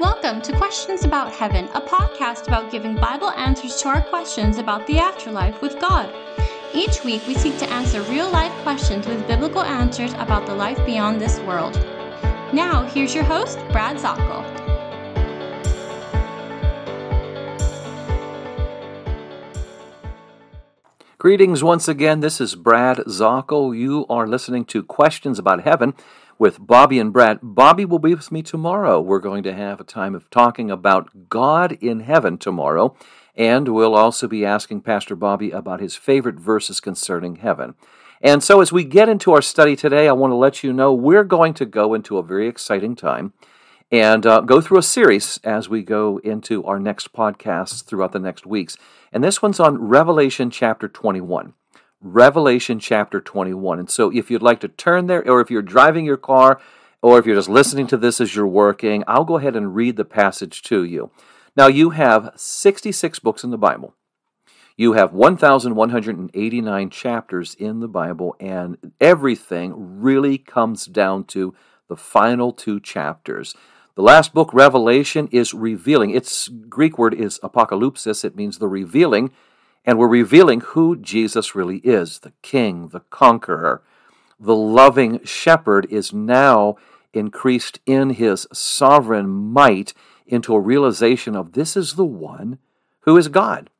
Welcome to Questions About Heaven, a podcast about giving Bible answers to our questions about the afterlife with God. Each week, we seek to answer real life questions with biblical answers about the life beyond this world. Now, here's your host, Brad Zockel. Greetings once again. This is Brad Zockel. You are listening to Questions About Heaven with Bobby and Brad. Bobby will be with me tomorrow. We're going to have a time of talking about God in heaven tomorrow, and we'll also be asking Pastor Bobby about his favorite verses concerning heaven. And so, as we get into our study today, I want to let you know we're going to go into a very exciting time and uh, go through a series as we go into our next podcasts throughout the next weeks. And this one's on Revelation chapter 21. Revelation chapter 21. And so if you'd like to turn there, or if you're driving your car, or if you're just listening to this as you're working, I'll go ahead and read the passage to you. Now, you have 66 books in the Bible. You have 1,189 chapters in the Bible, and everything really comes down to the final two chapters. The last book, Revelation, is revealing. Its Greek word is apocalypsis. It means the revealing and we're revealing who Jesus really is the King, the Conqueror. The loving shepherd is now increased in his sovereign might into a realization of this is the one who is God.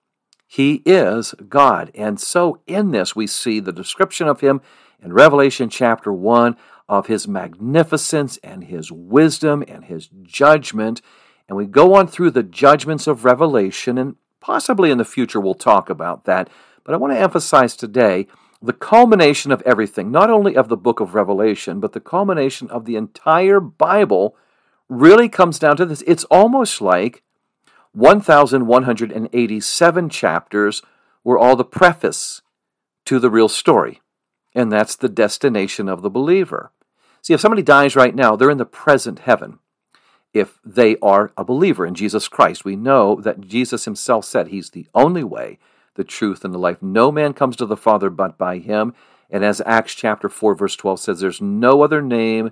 He is God. And so in this, we see the description of him in Revelation chapter 1 of his magnificence and his wisdom and his judgment. And we go on through the judgments of Revelation, and Possibly in the future we'll talk about that, but I want to emphasize today the culmination of everything, not only of the book of Revelation, but the culmination of the entire Bible really comes down to this. It's almost like 1,187 chapters were all the preface to the real story, and that's the destination of the believer. See, if somebody dies right now, they're in the present heaven if they are a believer in Jesus Christ. We know that Jesus himself said he's the only way, the truth, and the life. No man comes to the Father but by him. And as Acts chapter 4, verse 12 says, there's no other name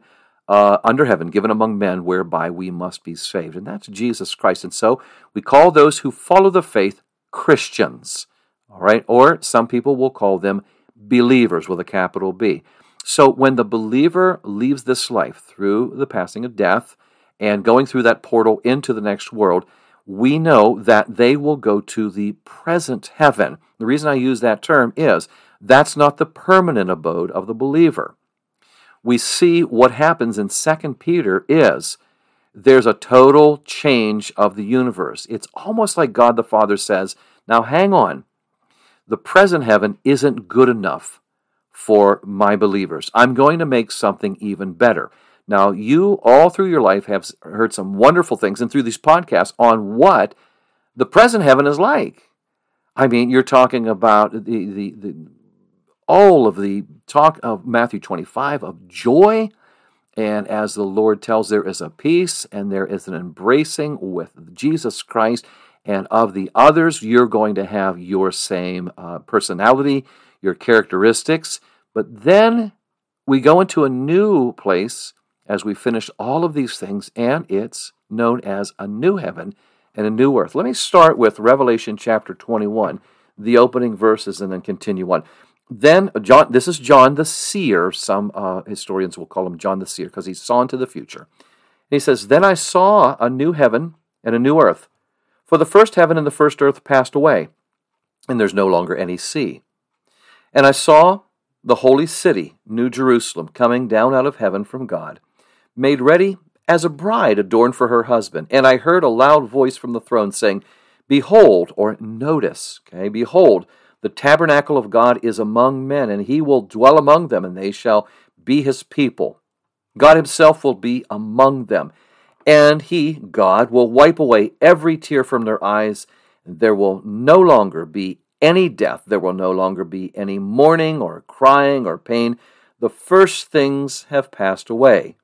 uh, under heaven given among men whereby we must be saved. And that's Jesus Christ. And so we call those who follow the faith Christians. All right? Or some people will call them believers with a capital B. So when the believer leaves this life through the passing of death, and going through that portal into the next world, we know that they will go to the present heaven. The reason I use that term is that's not the permanent abode of the believer. We see what happens in 2 Peter is there's a total change of the universe. It's almost like God the Father says, Now hang on. The present heaven isn't good enough for my believers. I'm going to make something even better. Now, you all through your life have heard some wonderful things and through these podcasts on what the present heaven is like. I mean, you're talking about the, the, the all of the talk of Matthew 25 of joy. And as the Lord tells, there is a peace and there is an embracing with Jesus Christ. And of the others, you're going to have your same uh, personality, your characteristics. But then we go into a new place as we finish all of these things, and it's known as a new heaven and a new earth. Let me start with Revelation chapter 21, the opening verses, and then continue on. Then John, this is John the seer. Some uh, historians will call him John the seer because he saw into the future. And he says, "Then I saw a new heaven and a new earth, for the first heaven and the first earth passed away, and there's no longer any sea. And I saw the holy city, New Jerusalem, coming down out of heaven from God." Made ready as a bride adorned for her husband. And I heard a loud voice from the throne saying, Behold, or notice, okay, behold, the tabernacle of God is among men, and he will dwell among them, and they shall be his people. God himself will be among them. And he, God, will wipe away every tear from their eyes. There will no longer be any death. There will no longer be any mourning or crying or pain. The first things have passed away.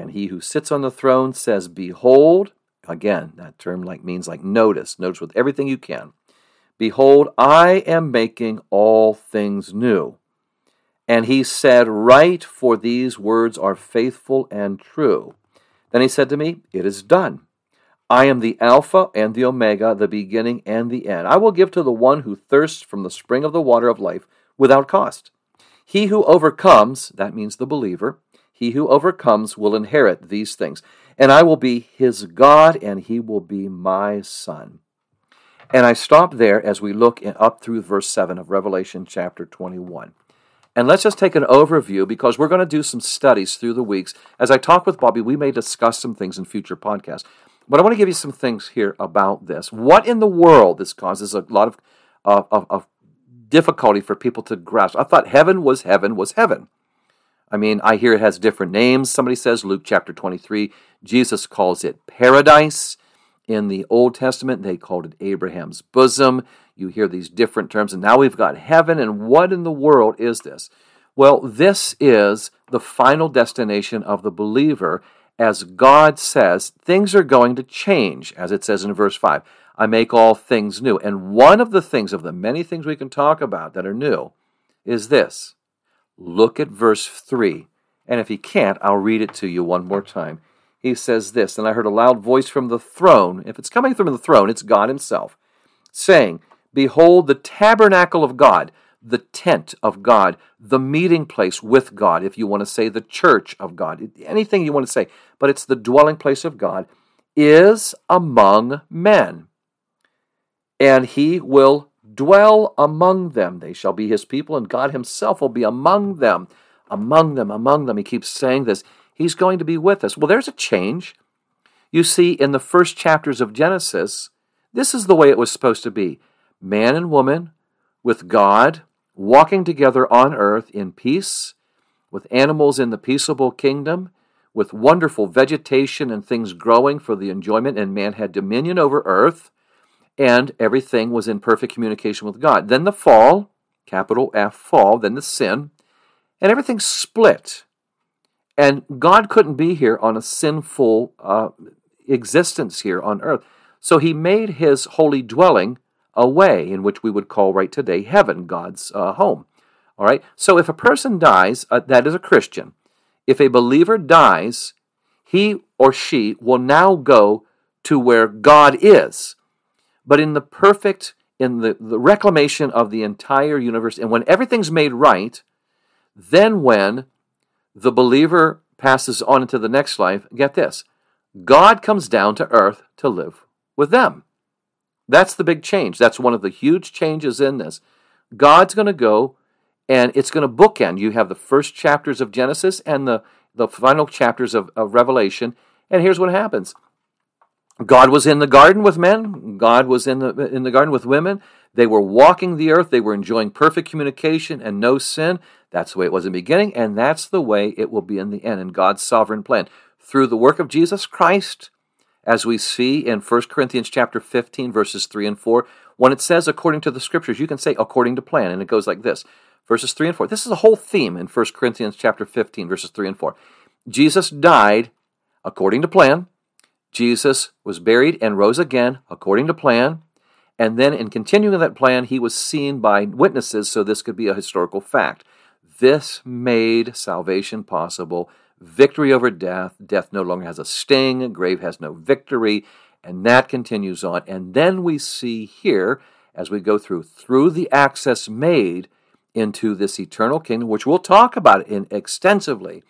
And he who sits on the throne says, Behold, again, that term like means like notice, notice with everything you can. Behold, I am making all things new. And he said, Write, for these words are faithful and true. Then he said to me, It is done. I am the Alpha and the Omega, the beginning and the end. I will give to the one who thirsts from the spring of the water of life without cost. He who overcomes, that means the believer, he who overcomes will inherit these things. And I will be his God, and he will be my son. And I stop there as we look up through verse 7 of Revelation chapter 21. And let's just take an overview because we're going to do some studies through the weeks. As I talk with Bobby, we may discuss some things in future podcasts. But I want to give you some things here about this. What in the world this causes a lot of, of, of difficulty for people to grasp. I thought heaven was heaven was heaven. I mean, I hear it has different names. Somebody says Luke chapter 23, Jesus calls it paradise. In the Old Testament, they called it Abraham's bosom. You hear these different terms, and now we've got heaven. And what in the world is this? Well, this is the final destination of the believer as God says, things are going to change, as it says in verse 5. I make all things new. And one of the things, of the many things we can talk about that are new, is this. Look at verse 3. And if he can't, I'll read it to you one more time. He says this And I heard a loud voice from the throne. If it's coming from the throne, it's God Himself, saying, Behold, the tabernacle of God the tent of God, the meeting place with God, if you want to say the church of God, anything you want to say, but it's the dwelling place of God, is among men. And he will dwell among them. They shall be his people, and God himself will be among them. Among them, among them. He keeps saying this. He's going to be with us. Well, there's a change. You see, in the first chapters of Genesis, this is the way it was supposed to be man and woman with God walking together on earth in peace, with animals in the peaceable kingdom, with wonderful vegetation and things growing for the enjoyment, and man had dominion over earth, and everything was in perfect communication with God. Then the fall, capital F, fall, then the sin, and everything split. And God couldn't be here on a sinful uh, existence here on earth. So he made his holy dwelling a way in which we would call right today heaven, God's uh, home. All right? So if a person dies, uh, that is a Christian, if a believer dies, he or she will now go to where God is. But in the perfect, in the, the reclamation of the entire universe, and when everything's made right, then when the believer passes on into the next life, get this God comes down to earth to live with them. That's the big change. That's one of the huge changes in this. God's going to go and it's going to bookend. You have the first chapters of Genesis and the, the final chapters of, of Revelation. And here's what happens God was in the garden with men, God was in the, in the garden with women. They were walking the earth, they were enjoying perfect communication and no sin. That's the way it was in the beginning, and that's the way it will be in the end in God's sovereign plan. Through the work of Jesus Christ, as we see in 1 Corinthians chapter 15 verses 3 and 4 when it says according to the scriptures you can say according to plan and it goes like this verses 3 and 4 this is a whole theme in 1 Corinthians chapter 15 verses 3 and 4 Jesus died according to plan Jesus was buried and rose again according to plan. And then in continuing that plan he was seen by witnesses so this could be a historical fact. This made salvation possible. Victory over death. Death no longer has a sting, grave has no victory, and that continues on. And then we see here, as we go through, through the access made into this eternal kingdom, which we'll talk about in extensively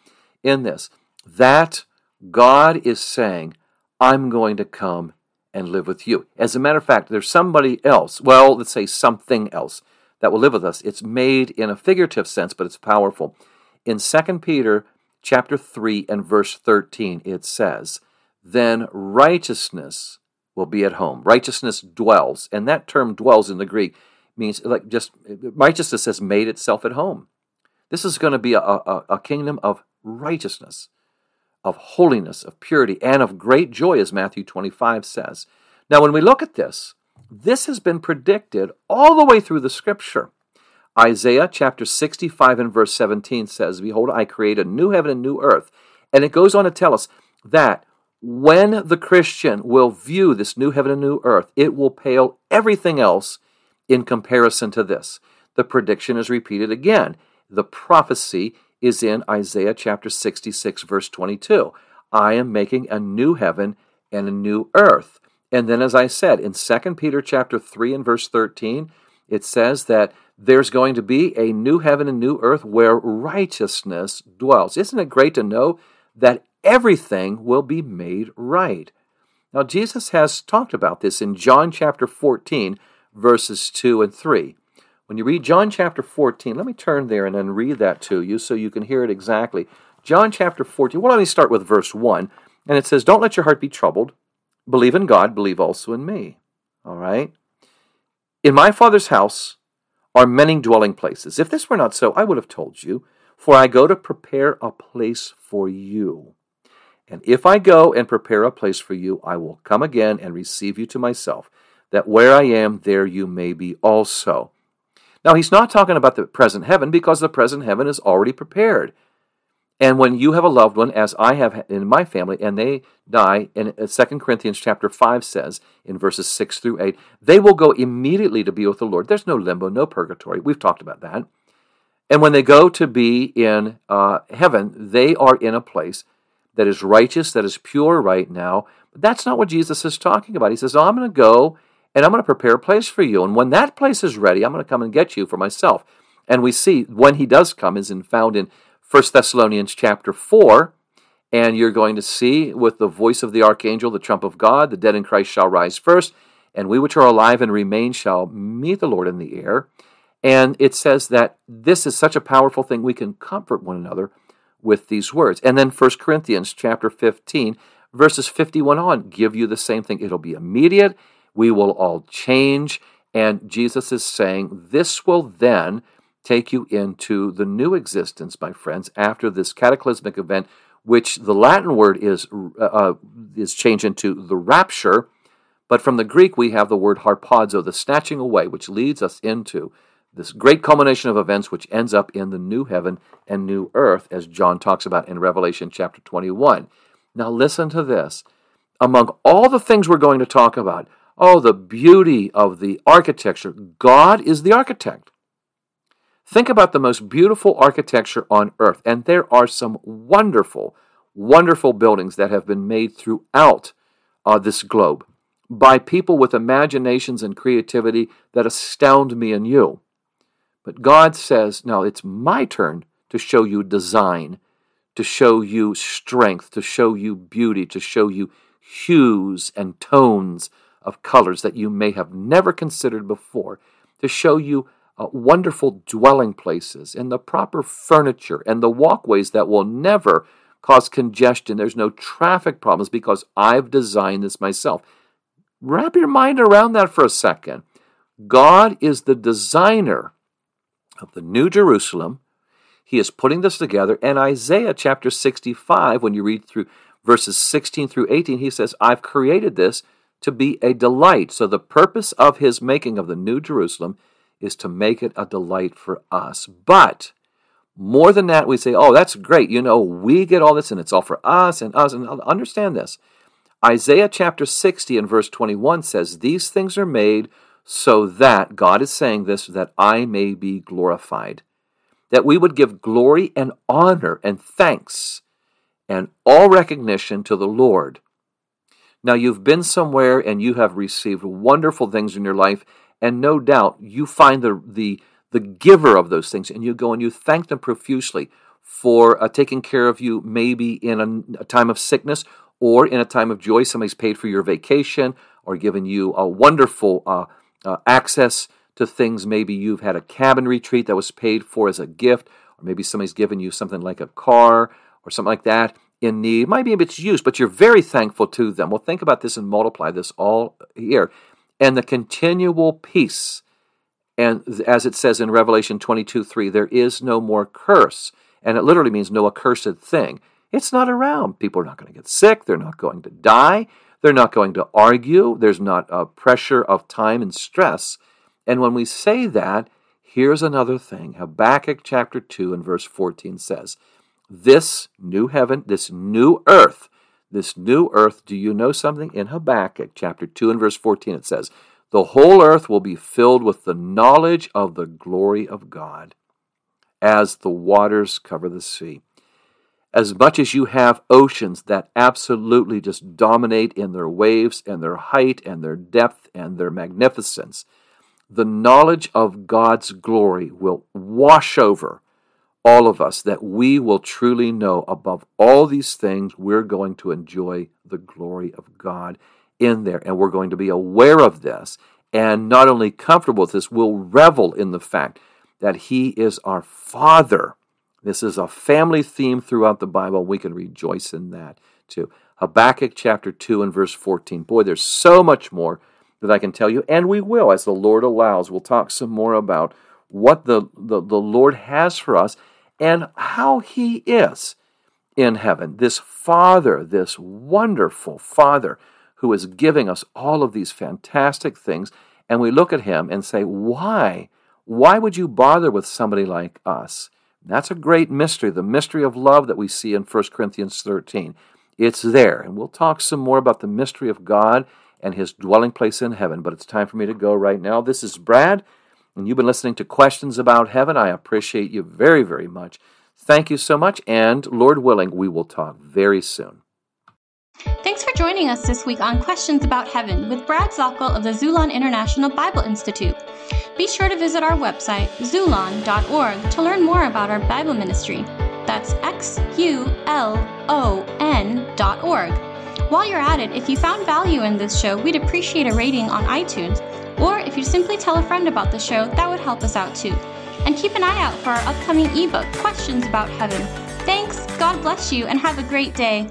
in this, that God is saying, I'm going to come and live with you. As a matter of fact, there's somebody else, well, let's say something else, that will live with us. It's made in a figurative sense, but it's powerful. In 2 Peter chapter 3 and verse 13, it says, Then righteousness will be at home. Righteousness dwells. And that term dwells in the Greek means like just righteousness has made itself at home. This is going to be a, a, a kingdom of righteousness, of holiness, of purity, and of great joy, as Matthew 25 says. Now, when we look at this, this has been predicted all the way through the scripture. Isaiah chapter 65 and verse 17 says, Behold, I create a new heaven and new earth. And it goes on to tell us that when the Christian will view this new heaven and new earth, it will pale everything else in comparison to this. The prediction is repeated again. The prophecy is in Isaiah chapter 66, verse 22. I am making a new heaven and a new earth. And then as I said in 2 Peter chapter 3 and verse 13, it says that there's going to be a new heaven and new earth where righteousness dwells. Isn't it great to know that everything will be made right? Now, Jesus has talked about this in John chapter 14, verses 2 and 3. When you read John chapter 14, let me turn there and then read that to you so you can hear it exactly. John chapter 14, well, let me start with verse 1. And it says, Don't let your heart be troubled. Believe in God, believe also in me. All right? In my Father's house are many dwelling places. If this were not so, I would have told you, for I go to prepare a place for you. And if I go and prepare a place for you, I will come again and receive you to myself, that where I am, there you may be also. Now, he's not talking about the present heaven because the present heaven is already prepared. And when you have a loved one, as I have in my family, and they die, and 2 Corinthians chapter 5 says in verses 6 through 8, they will go immediately to be with the Lord. There's no limbo, no purgatory. We've talked about that. And when they go to be in uh, heaven, they are in a place that is righteous, that is pure right now. But that's not what Jesus is talking about. He says, oh, I'm going to go and I'm going to prepare a place for you. And when that place is ready, I'm going to come and get you for myself. And we see when he does come is in, found in 1 Thessalonians chapter 4. And you're going to see with the voice of the archangel, the trump of God, the dead in Christ shall rise first, and we which are alive and remain shall meet the Lord in the air. And it says that this is such a powerful thing, we can comfort one another with these words. And then 1 Corinthians chapter 15, verses 51 on, give you the same thing. It'll be immediate, we will all change. And Jesus is saying this will then take you into the new existence, my friends, after this cataclysmic event, which the Latin word is, uh, uh is changed into the rapture. But from the Greek, we have the word harpazo, the snatching away, which leads us into this great culmination of events which ends up in the new heaven and new earth, as John talks about in Revelation chapter 21. Now, listen to this. Among all the things we're going to talk about, oh, the beauty of the architecture, God is the architect. Think about the most beautiful architecture on earth, and there are some wonderful, wonderful buildings that have been made throughout uh, this globe by people with imaginations and creativity that astound me and you. But God says, now it's my turn to show you design, to show you strength, to show you beauty, to show you hues and tones of colors that you may have never considered before, to show you uh, wonderful dwelling places and the proper furniture and the walkways that will never cause congestion. There's no traffic problems because I've designed this myself. Wrap your mind around that for a second. God is the designer of the New Jerusalem. He is putting this together. And Isaiah chapter 65, when you read through verses 16 through 18, he says, I've created this to be a delight. So the purpose of his making of the New Jerusalem is to make it a delight for us. But more than that, we say, oh, that's great. You know, we get all this and it's all for us and us. And understand this. Isaiah chapter 60 and verse 21 says, These things are made so that, God is saying this, that I may be glorified. That we would give glory and honor and thanks and all recognition to the Lord. Now, you've been somewhere and you have received wonderful things in your life, and no doubt you find the, the, the giver of those things, and you go and you thank them profusely for uh, taking care of you, maybe in a, a time of sickness or in a time of joy. Somebody's paid for your vacation or given you a wonderful uh, uh, access to things. Maybe you've had a cabin retreat that was paid for as a gift, or maybe somebody's given you something like a car or something like that in need. Might be its use, but you're very thankful to them. Well, think about this and multiply this all here. And the continual peace. And as it says in Revelation 22 3, there is no more curse. And it literally means no accursed thing. It's not around. People are not going to get sick. They're not going to die. They're not going to argue. There's not a pressure of time and stress. And when we say that, here's another thing. Habakkuk chapter 2 and verse 14 says, This new heaven, this new earth, this new earth, do you know something? In Habakkuk chapter 2 and verse 14, it says, The whole earth will be filled with the knowledge of the glory of God as the waters cover the sea. as much as you have oceans that absolutely just dominate in their waves and their height and their depth and their magnificence, the knowledge of God's glory will wash over all of us, that we will truly know above all these things, we're going to enjoy the glory of God in there. And we're going to be aware of this. And not only comfortable with this, we'll revel in the fact that He is our Father. This is a family theme throughout the Bible. We can rejoice in that too. Habakkuk chapter 2 and verse 14. Boy, there's so much more that I can tell you, and we will, as the Lord allows. We'll talk some more about what the, the, the Lord has for us and how He is in heaven. This Father, this wonderful Father who is giving us all of these fantastic things. And we look at Him and say, Why? Why would you bother with somebody like us? That's a great mystery, the mystery of love that we see in 1 Corinthians 13. It's there. And we'll talk some more about the mystery of God and his dwelling place in heaven. But it's time for me to go right now. This is Brad, and you've been listening to Questions About Heaven. I appreciate you very, very much. Thank you so much, and Lord willing, we will talk very soon. Thanks for joining us this week on Questions About Heaven with Brad Zockel of the Xulon International Bible Institute. Be sure to visit our website, xulon.org, to learn more about our Bible ministry. That's X U L O N dot org. While you're at it, if you found value in this show, we'd appreciate a rating on iTunes, or if you simply tell a friend about the show, that would help us out too. And keep an eye out for our upcoming ebook, Questions About Heaven. Thanks, God bless you, and have a great day.